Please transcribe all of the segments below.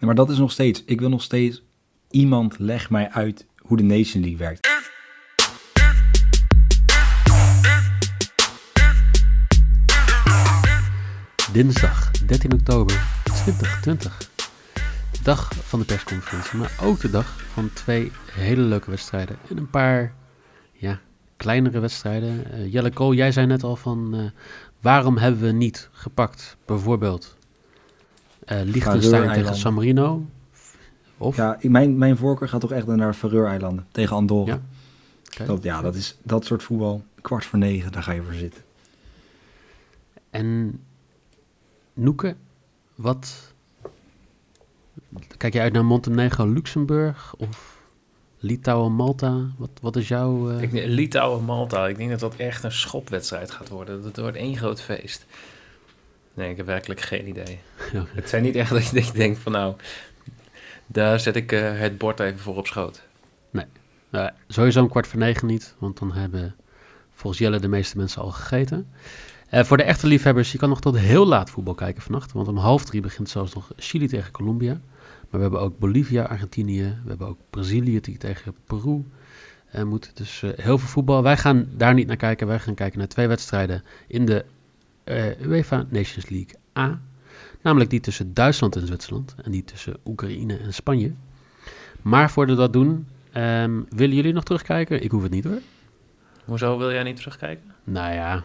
Maar dat is nog steeds, ik wil nog steeds, iemand leg mij uit hoe de Nation League werkt. Dinsdag 13 oktober 2020. De dag van de persconferentie, maar ook de dag van twee hele leuke wedstrijden. En een paar ja, kleinere wedstrijden. Uh, Jelle Kool, jij zei net al van uh, waarom hebben we niet gepakt? Bijvoorbeeld Liechtenstein tegen San Marino. Of? Ja, mijn, mijn voorkeur gaat toch echt naar Faroe-eilanden tegen Andorra. Ja. Okay. Dat, ja, dat is dat soort voetbal. Kwart voor negen, daar ga je voor zitten. En Noeke, wat... Kijk je uit naar Montenegro, Luxemburg of Litouwen, Malta? Wat, wat is jouw... Uh... Ik, Litouwen, Malta. Ik denk dat dat echt een schopwedstrijd gaat worden. Dat wordt één groot feest. Nee, ik heb werkelijk geen idee. Het zijn niet echt dat je denkt van nou, daar zet ik uh, het bord even voor op schoot. Nee, uh, sowieso een kwart voor negen niet, want dan hebben volgens Jelle de meeste mensen al gegeten. Uh, voor de echte liefhebbers, je kan nog tot heel laat voetbal kijken vannacht. Want om half drie begint zelfs nog Chili tegen Colombia. Maar we hebben ook Bolivia, Argentinië. We hebben ook Brazilië die tegen Peru uh, moet. Dus uh, heel veel voetbal. Wij gaan daar niet naar kijken. Wij gaan kijken naar twee wedstrijden in de UEFA Nations League A. Namelijk die tussen Duitsland en Zwitserland. En die tussen Oekraïne en Spanje. Maar voordat we dat doen, um, willen jullie nog terugkijken? Ik hoef het niet hoor. Hoezo wil jij niet terugkijken? Nou ja,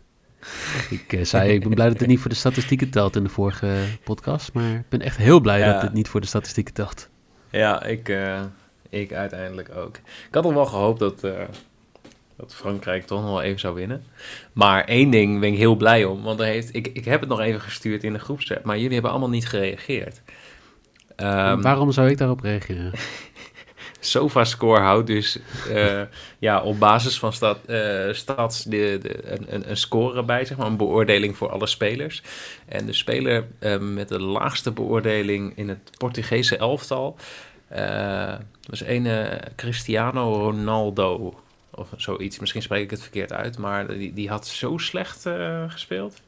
ik uh, zei, ik ben blij dat het niet voor de statistieken telt in de vorige podcast. Maar ik ben echt heel blij ja. dat het niet voor de statistieken telt. Ja, ik, uh, ik uiteindelijk ook. Ik had al wel gehoopt dat, uh, dat Frankrijk toch nog wel even zou winnen. Maar één ding ben ik heel blij om. Want er heeft, ik, ik heb het nog even gestuurd in de groepsapp. Maar jullie hebben allemaal niet gereageerd. Um, Waarom zou ik daarop reageren? SofaScore houdt dus uh, ja, op basis van stad, uh, stads de, de, een, een score bij, zeg maar, een beoordeling voor alle spelers. En de speler uh, met de laagste beoordeling in het Portugese elftal was een Cristiano Ronaldo. Of zoiets, misschien spreek ik het verkeerd uit, maar die, die had zo slecht gespeeld.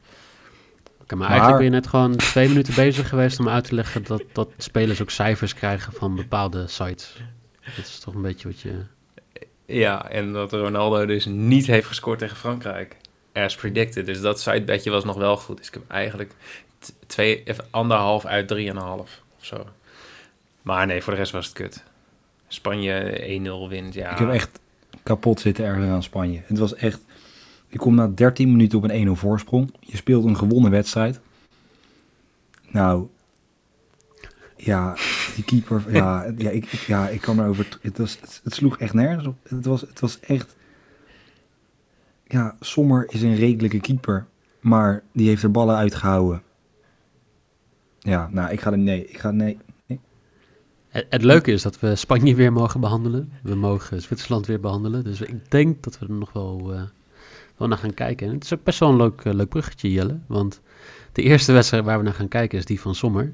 Okay, maar, maar, eigenlijk ben je net gewoon twee minuten bezig geweest om uit te leggen dat, dat spelers ook cijfers krijgen van bepaalde sites. Dat is toch een beetje wat je... Ja, en dat Ronaldo dus niet heeft gescoord tegen Frankrijk. As predicted. Dus dat sidebedje was nog wel goed. Dus ik heb eigenlijk twee, even anderhalf uit drieënhalf of zo. Maar nee, voor de rest was het kut. Spanje 1-0 wint, ja. Ik heb echt kapot zitten ergens aan Spanje. Het was echt... Je komt na 13 minuten op een 1-0 voorsprong. Je speelt een gewonnen wedstrijd. Nou, ja, die keeper, ja, ja, ik, ja, ik kan erover. Het, was, het, sloeg echt nergens op. Het was, het was echt. Ja, Sommer is een redelijke keeper, maar die heeft er ballen uitgehouden. Ja, nou, ik ga er nee, ik ga nee. Het, leuke is dat we Spanje weer mogen behandelen. We mogen Zwitserland weer behandelen. Dus ik denk dat we er nog wel, wel naar gaan kijken. En het is best wel een leuk, uh, leuk bruggetje, Jelle. Want de eerste wedstrijd waar we naar gaan kijken is die van Sommer.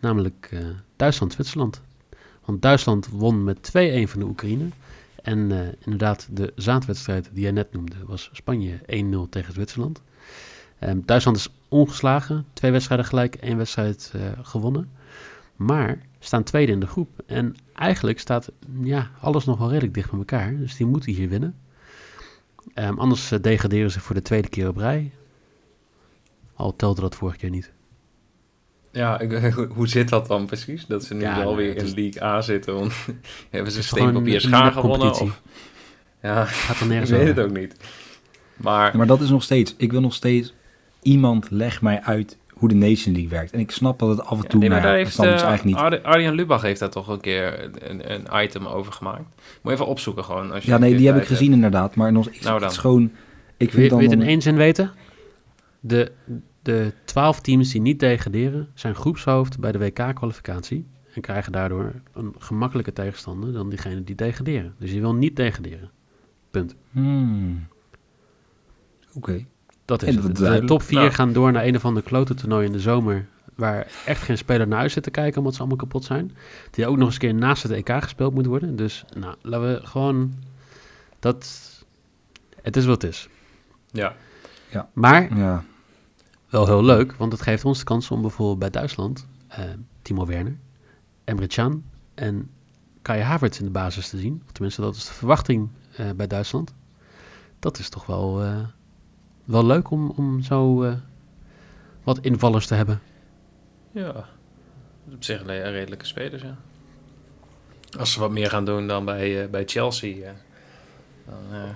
Namelijk uh, Duitsland-Zwitserland. Want Duitsland won met 2-1 van de Oekraïne. En inderdaad, de zaadwedstrijd die jij net noemde was Spanje 1-0 tegen Zwitserland. Um, Duitsland is ongeslagen, twee wedstrijden gelijk, één wedstrijd gewonnen. Maar staan tweede in de groep. En eigenlijk staat ja, alles nog wel redelijk dicht bij elkaar. Dus die moeten hier winnen. Um, anders uh, degraderen ze voor de tweede keer op rij. Al telde dat vorige keer niet. Ja, ik, hoe zit dat dan precies? Dat ze nu ja, wel weer in League A zitten. Want hebben ze steenpapier schaar gewonnen? Of? Ja, Gaat er nergens ik weet het ook niet. Maar, maar dat is nog steeds, ik wil nog steeds, iemand leg mij uit hoe de Nation League werkt. En ik snap dat het af en toe, ja, nee, maar heeft, uh, eigenlijk niet. Arjen Lubach heeft daar toch een keer een, een, item over gemaakt. Moet je even opzoeken gewoon. Als je ja, nee, die heb ik gezien hebt. inderdaad. Maar nog, ik, nou dan. Het is gewoon... Ik vind wil, dan, wil je het in één zin weten? De De 12 teams die niet degraderen zijn groepshoofd bij de WK-kwalificatie en krijgen daardoor een gemakkelijke tegenstander dan diegenen die degraderen. Dus je wil niet degraderen. Punt. Hmm. Oké. Dat is En het. De top 4 Nou. gaan door naar een of ander klote toernooi in de zomer. Waar echt geen speler naar huis zit te kijken omdat ze allemaal kapot zijn. Die ook nog eens een keer naast het EK gespeeld moet worden. Dus nou, laten we gewoon. Dat. Het is wat het is. Ja. Maar Ja. wel heel leuk, want het geeft ons de kans om bijvoorbeeld bij Duitsland. eh, Timo Werner, Emre Can en Kai Havertz in de basis te zien. Of tenminste, dat is de verwachting eh, bij Duitsland. Dat is toch wel, eh, wel leuk om, om zo eh, wat invallers te hebben. Ja. Op zich een redelijke spelers, ja. Als ze wat meer gaan doen dan bij, eh, bij Chelsea, eh, dan eh,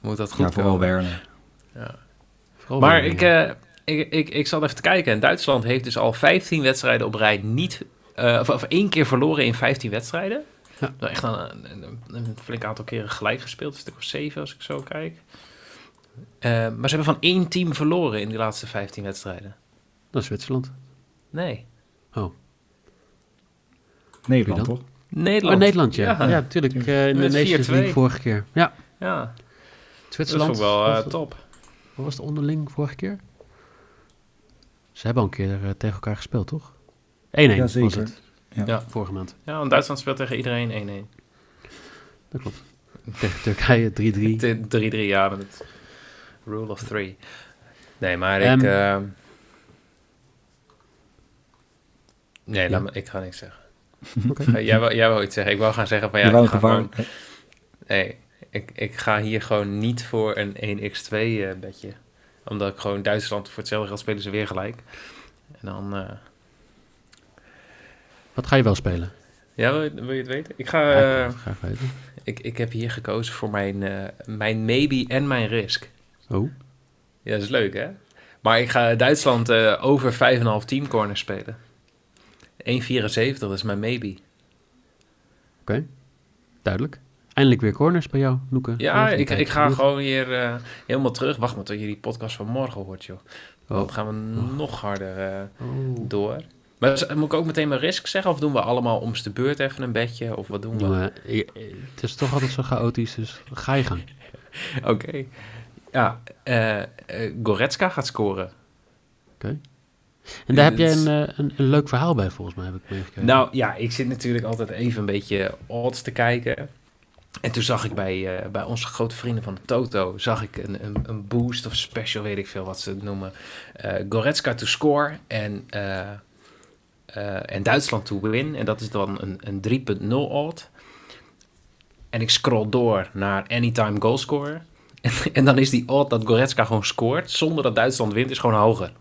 moet dat goed ja, vooral komen. Werner. Ja. Vooral Maar Werner, ik, ja. eh, ik, ik, ik zat even te kijken. En Duitsland heeft dus al 15 wedstrijden op rij niet... eh, of, of één keer verloren in 15 wedstrijden. Ja. Echt een, een, een flink aantal keren gelijk gespeeld. Een stuk of zeven als ik zo kijk. Eh, maar ze hebben van één team verloren in die laatste 15 wedstrijden. Dat is Zwitserland. Nee. Nederland, dan? toch? Nederland. Oh, Nederland, ja. Ja. Ja, natuurlijk. eh, in de Nations 4-2. League vorige keer. Ja, Ja, dat Zwitserland. vond ik wel eh, top. wat was de onderling vorige keer? Ze hebben al een keer tegen elkaar gespeeld, toch? 1-1 Ja, was zeker. het. Ja. Ja. Vorige maand. Ja, want Duitsland speelt tegen iedereen 1-1. Dat klopt. Tegen Turkije 3-3. De 3-3 jaar met het rule of three. Nee, maar Ehm, ik... eh, nee, laat Ja. me, ik ga niks zeggen. Oké. Ga- jij, wou, jij wou iets zeggen. Ik wou gaan zeggen van ja, ik een ga gewoon- nee, ik, ik ga hier gewoon niet voor een 1x2 eh, bedje. Omdat ik gewoon Duitsland voor hetzelfde geld spelen ze weer gelijk. En dan... eh, Wat ga je wel spelen? ja, wil je, wil je het weten? Ik ga... Ja, ik eh, wil het graag weten. ik, ik heb hier gekozen voor mijn, eh, mijn maybe en mijn risk. Oh, Ja, dat is leuk, hè? Maar ik ga Duitsland eh, over 5,5 teamcorners spelen. 1,74 dat is mijn maybe. duidelijk. Eindelijk weer corners bij jou, Noeke. Ja, ik, kijken. ik ga gewoon hier eh, helemaal terug. Wacht maar tot je die podcast van morgen hoort, joh. Dan Oh. gaan we nog harder eh, Oh. door. Maar moet ik ook meteen mijn risk zeggen? Of doen we allemaal om's de beurt even een bedje? Of wat doen we? Maar, het is toch altijd zo chaotisch, dus ga je gang. Oké. Ja, eh, Goretzka gaat scoren. En daar heb jij een, eh, een, een leuk verhaal bij, volgens mij, heb ik meegekregen. Nou ja, ik zit natuurlijk altijd even een beetje odds te kijken. En toen zag ik bij, bij onze grote vrienden van de Toto, zag ik een, een, een boost of special, weet ik veel wat ze het noemen. Eh Goretzka to score en, en Duitsland to win. En dat is dan een, een 3.0 odd. En ik scroll door naar anytime goalscorer. En, en dan is die odd dat Goretzka gewoon scoort, zonder dat Duitsland wint, is gewoon hoger.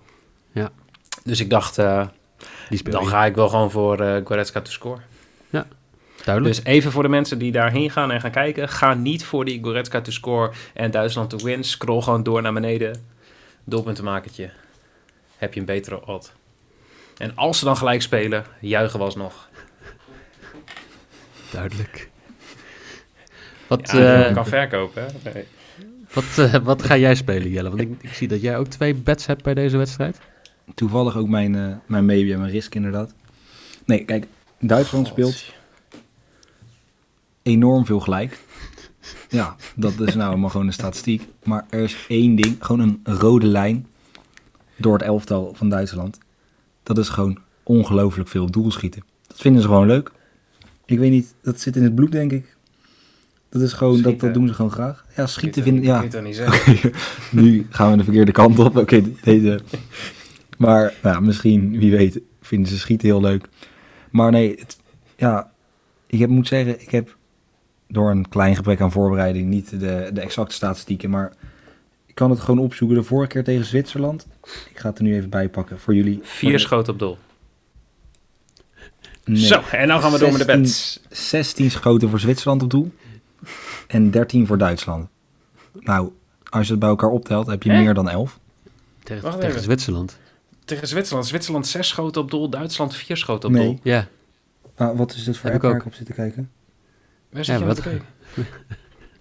Ja. Dus ik dacht, eh, Die dan ga ik wel gewoon voor eh Goretzka to score. Duidelijk. Dus even voor de mensen die daarheen gaan en gaan kijken. Ga niet voor die Goretzka to score en Duitsland to win. Scroll gewoon door naar beneden. Doelpuntenmakertje. Heb je een betere odd. En als ze dan gelijk spelen, juichen we alsnog. Duidelijk. Wat, Ja, eh, kan verkopen, hè? Nee. Wat, eh, wat ga jij spelen, Jelle? Want ik, ik zie dat jij ook twee bets hebt bij deze wedstrijd. Toevallig ook mijn, eh, mijn maybe en mijn risk inderdaad. Nee, kijk, Duitsland speelt enorm veel gelijk. Ja, dat is nou maar gewoon een statistiek. Maar er is één ding, gewoon een rode lijn door het elftal van Duitsland. Dat is gewoon ongelooflijk veel doelschieten. Dat vinden ze gewoon leuk. Ik weet niet, dat zit in het bloed denk ik. Dat is gewoon, dat, Schieten. dat doen ze gewoon graag. Ja, schieten vinden, ja. toch niet zeggen? nu gaan we de verkeerde kant op. Oké, deze. Maar nou, misschien, wie weet, vinden ze schieten heel leuk. Maar nee, het, ja, ik heb, moet zeggen, ik heb door een klein gebrek aan voorbereiding niet de, de exacte statistieken, maar ik kan het gewoon opzoeken. De vorige keer tegen Zwitserland. Ik ga het er nu even bij pakken voor jullie. Vier schoten op doel. Nee, Zo, en dan gaan we door met de 16 bets. 16 schoten voor Zwitserland op doel en 13 voor Duitsland. Nou, als je het bij elkaar optelt, heb je Hè? meer dan 11. Tegen, Wacht tegen even. Zwitserland. Tegen Zwitserland. Zwitserland zes schoten op doel, Duitsland vier schoten op Nee. doel. Ja, Ah, wat is dit voor Heb app ik waar ook. ik op zit te kijken? Waar zit Ja, je wat- aan te kijken?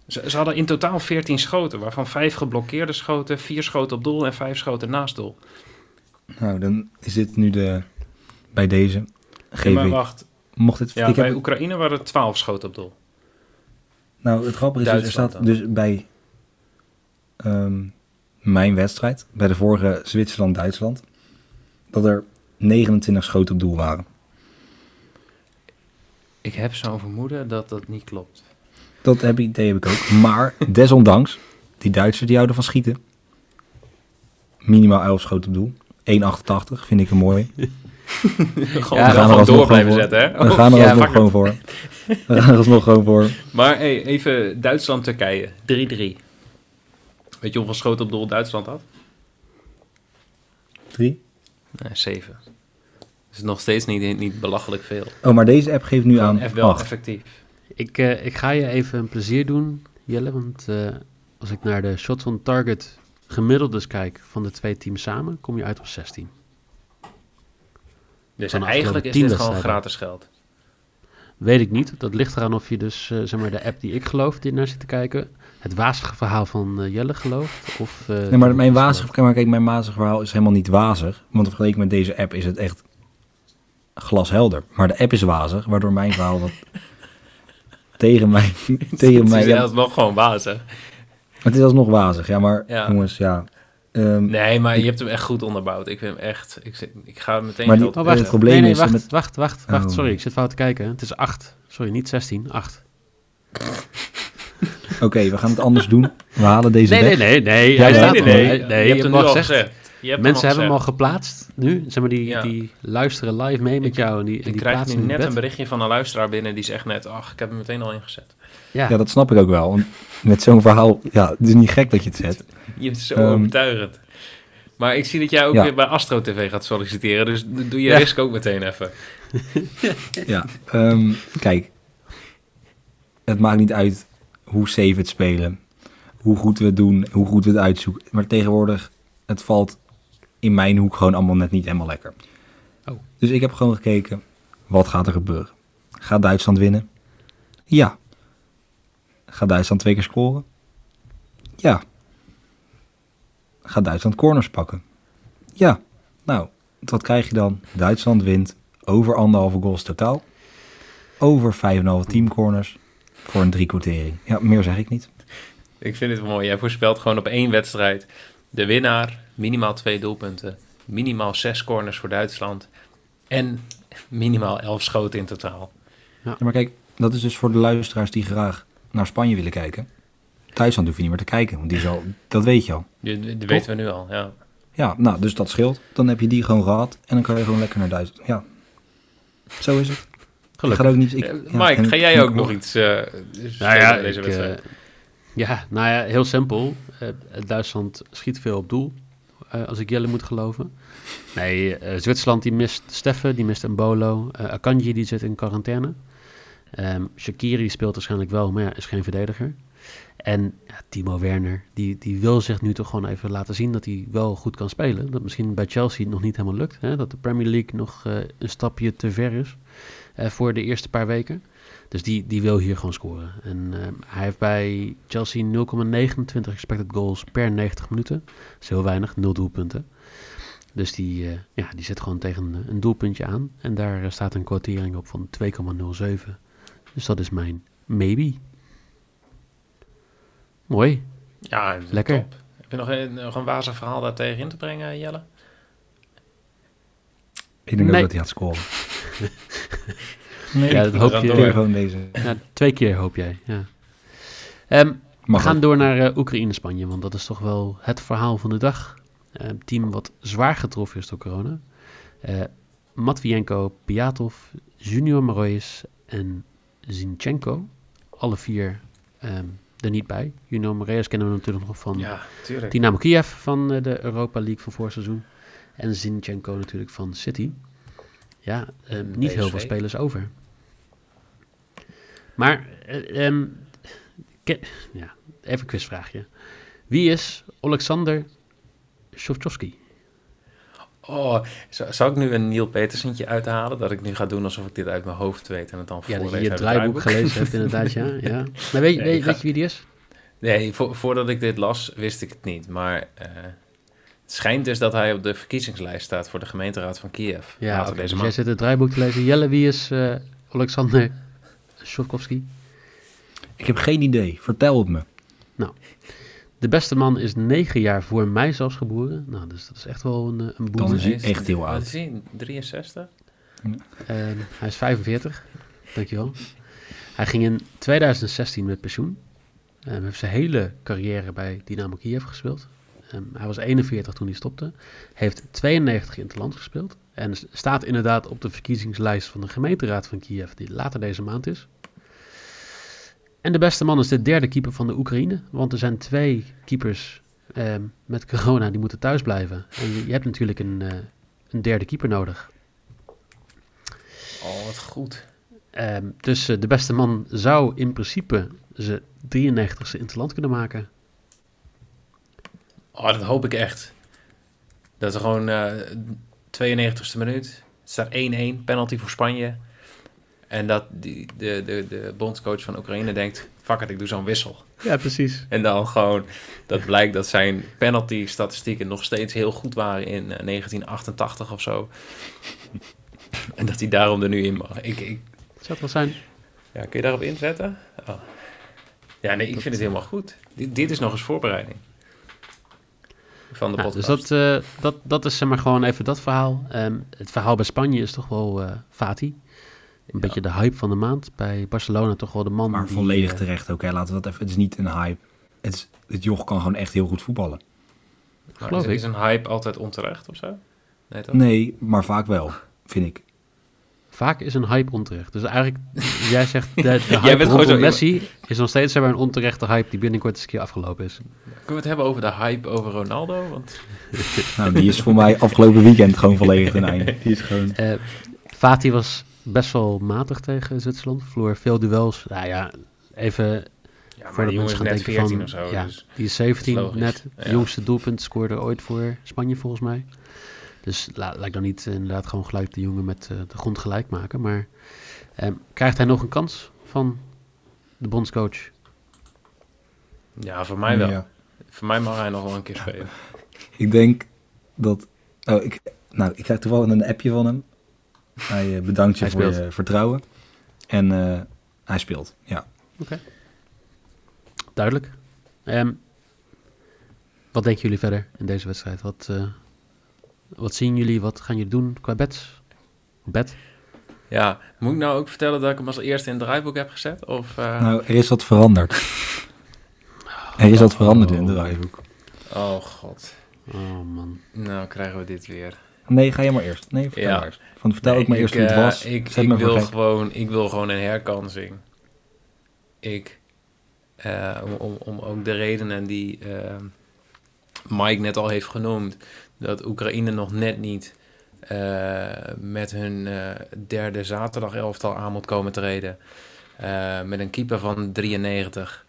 Ze, ze hadden in totaal 14 schoten, waarvan 5 geblokkeerde schoten, 4 schoten op doel en 5 schoten naast doel. Nou, dan is dit nu de... Bij deze. Ja, maar wacht, Mocht het... ja, ik bij heb, Oekraïne waren het 12 schoten op doel. Nou, het grappige is, dus, er staat dus bij ehm, mijn wedstrijd, bij de vorige Zwitserland-Duitsland, dat er 29 schoten op doel waren. Ik heb zo'n vermoeden dat dat niet klopt. Dat heb ik, idee heb ik ook. Maar desondanks, die Duitsers die houden van schieten. Minimaal 11 schoten op doel. 1,88 vind ik een mooi. Gewoon, Ja, we gaan er door blijven zetten, hè? We gaan er ja, alsnog gewoon voor. We gaan er alsnog gewoon voor. Maar hey, even Duitsland-Turkije. 3-3. Weet je hoeveel schoten op doel Duitsland had? 3. Nee, 7. Dat is nog steeds niet, niet belachelijk veel. Oh, maar deze app geeft nu Gewoon aan wel 8. effectief. Ik, eh, ik ga je even een plezier doen, Jelle. Want eh, als ik naar de shots on target gemiddeldes kijk van de twee teams samen, kom je uit op 16. Dus eigenlijk is dit gewoon gratis geld. Weet ik niet. Dat ligt eraan of je dus, eh, zeg maar, de app die ik geloof, die naar zit te kijken, het wazige verhaal van eh, Jelle gelooft. Of, eh, Nee, maar mijn wazig, maar kijk, mijn wazig verhaal is helemaal niet wazig. Want vergeleken met deze app is het echt glashelder. Maar de app is wazig, waardoor mijn verhaal wat tegen mij... tegen Het mij is ja, zelfs nog gewoon bazen. het is alsnog wazig, ja. Maar Ja. jongens, ja. Ehm, Nee, maar je hebt hem echt goed onderbouwd. Ik vind hem echt... Ik, zit- ik ga meteen Maar die- Oh, wacht. Het probleem nee, nee, is wacht, met- wacht, wacht, wacht. Oh. Sorry, ik zit fout te kijken. Het is 8. Sorry, niet 16, 8. Oké, we gaan het anders doen. We halen deze Nee, nee, weg. nee, nee. Ja, hij nee, staat nee, er nee. nog. Je Nee, hebt hem al zeggen. gezegd. Je hebt Mensen hebben hem al geplaatst nu. Zeg maar, die, Ja. die luisteren live mee met jou. En die, en Ik die krijg plaatsen nu net een berichtje van een luisteraar binnen die zegt net... Ach, ik heb hem meteen al ingezet. Ja, Ja, dat snap ik ook wel. Want met zo'n verhaal, ja, het is niet gek dat je het zet. Je bent zo Ehm, overtuigend. Maar ik zie dat jij ook Ja. weer bij Astro TV gaat solliciteren. Dus doe je Ja. risk ook meteen even. Ja, ehm, kijk. Het maakt niet uit hoe safe we het spelen. Hoe goed we het doen, hoe goed we het uitzoeken. Maar tegenwoordig, het valt in mijn hoek gewoon allemaal net niet helemaal lekker. Oh. Dus ik heb gewoon gekeken, wat gaat er gebeuren? Gaat Duitsland winnen? Ja. Gaat Duitsland twee keer scoren? Ja. Gaat Duitsland corners pakken? Ja. Nou, wat krijg je dan? Duitsland wint over anderhalve goals totaal. Over 5,5 teamcorners voor een drie quotering. Ja, meer zeg ik niet. Ik vind het wel mooi. Jij voorspelt gewoon op één wedstrijd de winnaar. Minimaal twee doelpunten. Minimaal zes corners voor Duitsland. En minimaal elf schoten in totaal. Ja, maar kijk, dat is dus voor de luisteraars die graag naar Spanje willen kijken. Duitsland hoef je niet meer te kijken, want die zal, dat weet je al. Die, die weten we nu al, ja. Ja, nou, dus dat scheelt. Dan heb je die gewoon gehad en dan kan je gewoon lekker naar Duitsland. Ja, zo is het. Ik gelukkig. ga ook niet, ik, Eh, ja, Mike, ga jij ook nog iets Nou stellen ja, deze ik, wedstrijd? eh, ja, nou ja, heel simpel. Eh, Duitsland schiet veel op doel, eh, als ik Jelle moet geloven. Nee, Zwitserland die mist Steffen, die mist Mbolo. Eh Akanji die zit in quarantaine. Ehm Shakiri speelt waarschijnlijk wel, maar ja, is geen verdediger. En ja, Timo Werner, die, die wil zich nu toch gewoon even laten zien dat hij wel goed kan spelen. Dat misschien bij Chelsea nog niet helemaal lukt. Hè? Dat de Premier League nog eh, een stapje te ver is eh, voor de eerste paar weken. Dus die, die wil hier gewoon scoren. En eh, hij heeft bij Chelsea 0,29 expected goals per 90 minuten. Dat is heel weinig, nul doelpunten. Dus die, eh, ja, die zit gewoon tegen een, doelpuntje aan. En daar staat een quotering op van 2,07. Dus dat is mijn maybe. Mooi. ja, lekker. top. Heb je nog een, nog een wazig verhaal daar tegen in te brengen, Jelle? Ik denk ook Nee. dat hij gaat scoren. nee, Ja, dat hoop je. gewoon deze. Ja, twee keer hoop jij. Ja. Ehm, we gaan ook. door naar eh, Oekraïne-Spanje, want dat is toch wel het verhaal van de dag. Eh, Een team wat zwaar getroffen is door corona. Eh Matvienko, Piatov, Junior Marois en Zinchenko. Alle vier ehm, er niet bij. Junior Marois kennen we natuurlijk nog van Ja. Dynamo Kiev van eh, de Europa League van vorig seizoen. En Zinchenko natuurlijk van City. Ja, eh, En niet heel veel spelers over. Maar, eh, ehm, ja, even een quizvraagje. Wie is Alexander Shovchovski? Oh, zou, ik nu een Neil Petersentje uithalen? Dat ik nu ga doen alsof ik dit uit mijn hoofd weet en het dan Ja, dat voorlees je uit draaiboek gelezen hebt inderdaad, ja. ja. Maar weet, je- Nee, weet, je wie die is? Nee, vo- voordat ik dit las, wist ik het niet. Maar eh, het schijnt dus dat hij op de verkiezingslijst staat voor de gemeenteraad van Kiev. Ja, later deze dus jij zit het draaiboek te lezen. Jelle, wie is eh Alexander Shodkovsky? Ik heb geen idee. Vertel het me. De beste man is negen jaar voor mij zelfs geboren. Nou, dus dat is echt wel een, eh, een Dan is hij echt heel Wat oud. is hij? 63? En hij is 45. Dankjewel. Hij ging in 2016 met pensioen. Hij heeft zijn hele carrière bij Dynamo Kiev gespeeld. Ehm, hij was 41 toen hij stopte. Heeft 92 in het land gespeeld. En staat inderdaad op de verkiezingslijst van de gemeenteraad van Kiev, die later deze maand is. En de beste man is de derde keeper van de Oekraïne. Want er zijn twee keepers ehm, met corona die moeten thuis blijven. En je, je hebt natuurlijk een, eh, een derde keeper nodig. Oh, wat goed. Ehm, dus eh, de beste man zou in principe zijn 93ste in het land kunnen maken. Oh, dat hoop ik echt. Dat er gewoon eh 92e minuut. Het staat 1-1, penalty voor Spanje. En dat die, de, de, de bondscoach van Oekraïne denkt... Fuck it, ik doe zo'n wissel. Ja, precies. En dan gewoon... Dat blijkt dat zijn penalty-statistieken nog steeds heel goed waren in eh, 1988 of zo. En dat hij daarom er nu in mag. Ik, ik, Zou het wel zijn? ja, kun je daarop inzetten? Oh. Ja, nee, ik vind het helemaal goed. Dit, dit is nog eens voorbereiding. Van de Nou, dus podcast. dat, eh, dat, dat is zeg maar gewoon even dat verhaal. Ehm, het verhaal bij Spanje is toch wel eh Fati. Een beetje de hype van de maand. Bij Barcelona toch wel de man Maar die, volledig eh, terecht ook. Hè. Laten we dat even. Het is niet een hype. Het, is, het joch kan gewoon echt heel goed voetballen. Maar geloof is, ik. is een hype altijd onterecht of zo? Nee, toch? Nee, maar vaak wel, vind ik. Vaak is een hype onterecht. Dus eigenlijk, jij zegt de, de hype bent gewoon rondom zo Messi is nog steeds zeg maar, een onterechte hype die binnenkort eens een keer afgelopen is. Kunnen we het hebben over de hype over Ronaldo? Want Nou, die is voor mij afgelopen weekend gewoon volledig ten einde. Die is gewoon... Eh Fati was best wel matig tegen Zwitserland. Verloor veel duels. Nou ja, even ja, voor maar de die jongen is gaan net denken 14 van... of zo. ja, Dus. die is 17 dat is logisch. net. Ja. Jongste doelpunt scoorde ooit voor Spanje volgens mij. Dus la, ik dan niet inderdaad gewoon gelijk de jongen met eh, de grond gelijk maken. Maar ehm, krijgt hij nog een kans van de bondscoach? Ja, voor mij wel. Ja. Voor mij mag hij nog wel een keer spelen. Ik denk dat... Oh, ik, nou, ik krijg toevallig een appje van hem. Hij eh, bedankt je Hij voor speelt. je vertrouwen. En eh, hij speelt, ja. Duidelijk. Ehm, wat denken jullie verder in deze wedstrijd? Wat, eh, wat zien jullie? Wat gaan jullie doen qua bets? Bed? Ja, moet ik nou ook vertellen dat ik hem als eerste in het draaiboek heb gezet? Of, eh, Nou, er is wat veranderd. Er is wat veranderd in het draaiboek. Oh god. Oh man. Nou krijgen we dit weer. Nee, ga je maar eerst. Nee, vertel Ja. maar eerst. Van, vertel ook maar Nee, eerst hoe het eh, was. Ik, ik, wil gek. gewoon, ik wil gewoon een herkansing. Ik, eh, om, om, om ook de redenen die eh, Mike net al heeft genoemd, dat Oekraïne nog net niet eh, met hun eh, derde zaterdag elftal aan moet komen treden. Eh, met een keeper van 93.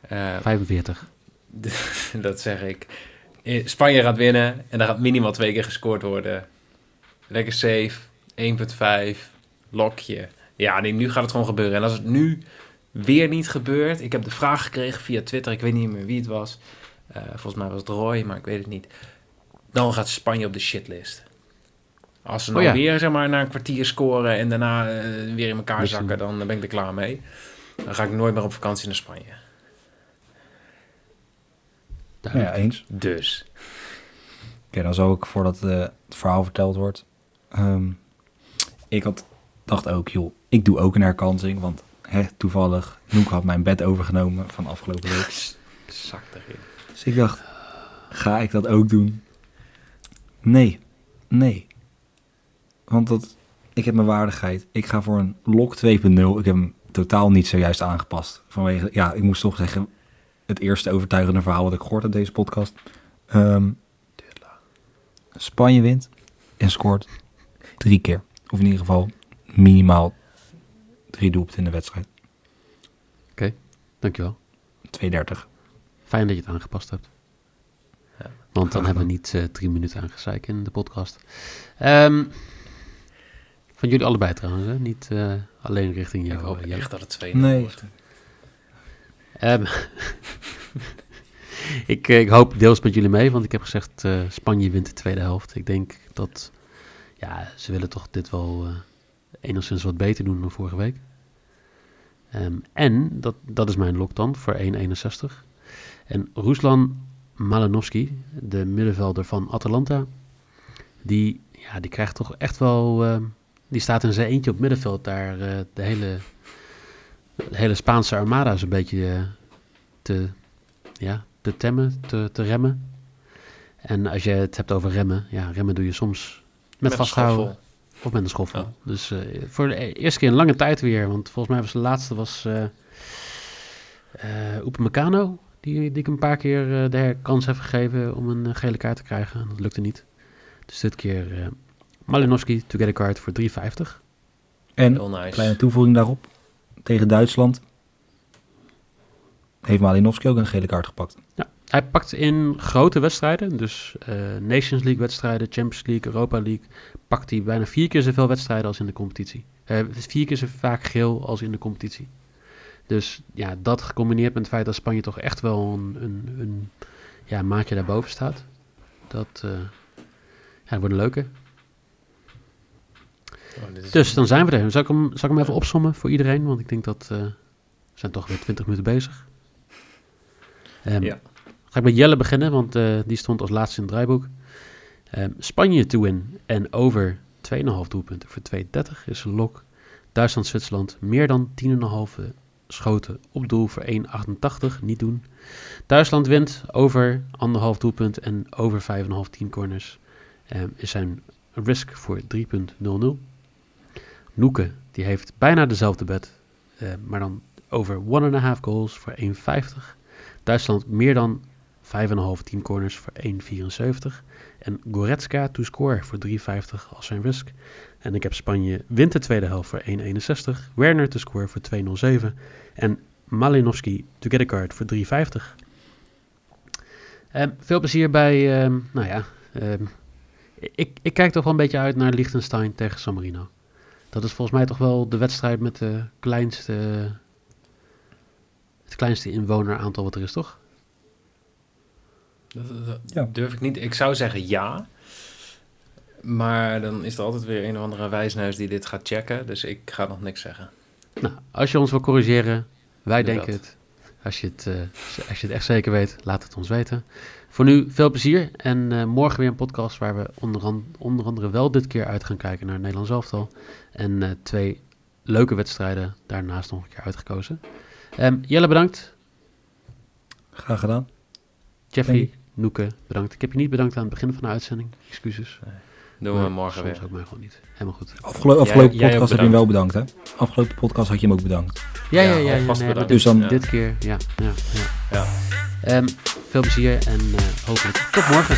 Eh, 45. dat zeg ik. Eh, Spanje gaat winnen en daar gaat minimaal twee keer gescoord worden. Lekker safe, 1.5, lokje. Ja, nee, nu gaat het gewoon gebeuren. En als het nu weer niet gebeurt... Ik heb de vraag gekregen via Twitter, ik weet niet meer wie het was. Eh, volgens mij was het Roy, maar ik weet het niet. Dan gaat Spanje op de shitlist. Als ze Oh nou ja. weer zeg maar, na een kwartier scoren en daarna eh, weer in elkaar zakken... dan ben ik er klaar mee. Dan ga ik nooit meer op vakantie naar Spanje. Ja, Duidelijk. eens. Dus... Oké, dan zal ik voordat eh, het verhaal verteld wordt. Ehm, ik had, dacht ook, joh, ik doe ook een herkansing. Want hè, toevallig, Noek had mijn bed overgenomen van afgelopen week. Zak erin. Dus ik dacht, ga ik dat ook doen? Nee, nee. Want dat, ik heb mijn waardigheid. Ik ga voor een lok 2.0. Ik heb hem totaal niet zojuist aangepast. Vanwege, ja, ik moest toch zeggen, het eerste overtuigende verhaal wat ik gehoord heb deze podcast. Ehm, Spanje wint en scoort drie keer. Of in ieder geval minimaal drie doelpunten in de wedstrijd. Dankjewel. 2.30. Fijn dat je het aangepast hebt. Ja. Want dan hebben we niet eh, drie minuten aangezeikt in de podcast. Ehm, van jullie allebei trouwens, hè? niet eh, alleen richting jou. ik hoop eh, echt dat het 2 Nee. wordt. Ehm, ik, eh, ik hoop deels met jullie mee, want ik heb gezegd eh, Spanje wint de tweede helft. Ik denk dat ja, ze willen toch dit wel eh, enigszins wat beter doen dan vorige week. Ehm, en dat, dat is mijn lok dan voor 1,61. En Ruslan Malinovski, de middenvelder van Atalanta, die, ja, die krijgt toch echt wel. ehm, die staat in zijn eentje op middenveld daar de, hele, de hele Spaanse armada is een beetje eh, te, ja, te temmen, te, te remmen. En als je het hebt over remmen, ja, remmen doe je soms met, een vasthouden of met een schoffel. Ja. Dus eh, voor de e- eerste keer een lange tijd weer, want volgens mij was de laatste was eh eh Upamecano, die, die ik een paar keer eh, de kans heb gegeven om een gele kaart te krijgen. Dat lukte niet. Dus dit keer eh Malinowski to get a card voor 3,50. En nice. kleine toevoeging daarop. Tegen Duitsland heeft Malinowski ook een gele kaart gepakt. Hij pakt in grote wedstrijden, dus eh, Nations League wedstrijden, Champions League, Europa League, pakt hij bijna vier keer zoveel wedstrijden als in de competitie. Eh, vier keer zo vaak geel als in de competitie. Dus ja, dat gecombineerd met het feit dat Spanje toch echt wel een, een, een ja, maatje daarboven staat. Dat, eh, ja, wordt een leuke. Oh, Dus dan zijn we er. Zal ik hem, zal ik hem even opsommen voor iedereen? Want ik denk dat eh, we zijn toch weer 20 minuten bezig. Ehm, Ja. Ga ik met Jelle beginnen, want eh, die stond als laatste in het draaiboek. Ehm, Spanje to win en over 2,5 doelpunten voor 2,30 is een lok. Duitsland-Zwitserland meer dan 10,5 schoten op doel voor 1,88 niet doen. Duitsland wint over 1,5 doelpunt en over 5,5 team corners ehm, is zijn risk voor 3,00. Noeke, die heeft bijna dezelfde bet, eh, maar dan over 1,5 goals voor 1,50. Duitsland meer dan 5,5 team corners voor 1,74. En Goretzka to score voor 3,50 als zijn risk. En ik heb Spanje wint de tweede helft voor 1,61. Werner to score voor 2,07. En Malinowski to get a card voor 3,50. Ehm, veel plezier bij, ehm, nou ja, ehm, ik, ik kijk toch wel een beetje uit naar Liechtenstein tegen San Marino. Dat is volgens mij toch wel de wedstrijd met de kleinste, het kleinste inwoneraantal wat er is, toch? Dat, dat Ja. durf ik niet. Ik zou zeggen ja. Maar dan is er altijd weer een of andere wijsneus die dit gaat checken. Dus ik ga nog niks zeggen. Nou, als je ons wil corrigeren, wij denken het. Als je het, eh, als je het echt zeker weet, laat het ons weten. Voor nu veel plezier en eh, morgen weer een podcast waar we onder, an- onder andere wel dit keer uit gaan kijken naar het Nederlands elftal. En eh, twee leuke wedstrijden daarnaast nog een keer uitgekozen. Ehm, Jelle bedankt, Graag gedaan. Jeffrey, Noeke bedankt. Ik heb je niet bedankt aan het begin van de uitzending, excuses. Doen we Maar morgen soms weer. ook mij gewoon niet. Helemaal goed. Afgelo- afgelopen jij podcast heb je hem wel bedankt, hè? Afgelopen podcast had je hem ook bedankt. Ja, ja, Ja, ja. nee, maar bedankt. Dus dan- dit keer, ja. ja, ja. Ja. Ehm, veel plezier en eh, hopelijk tot morgen.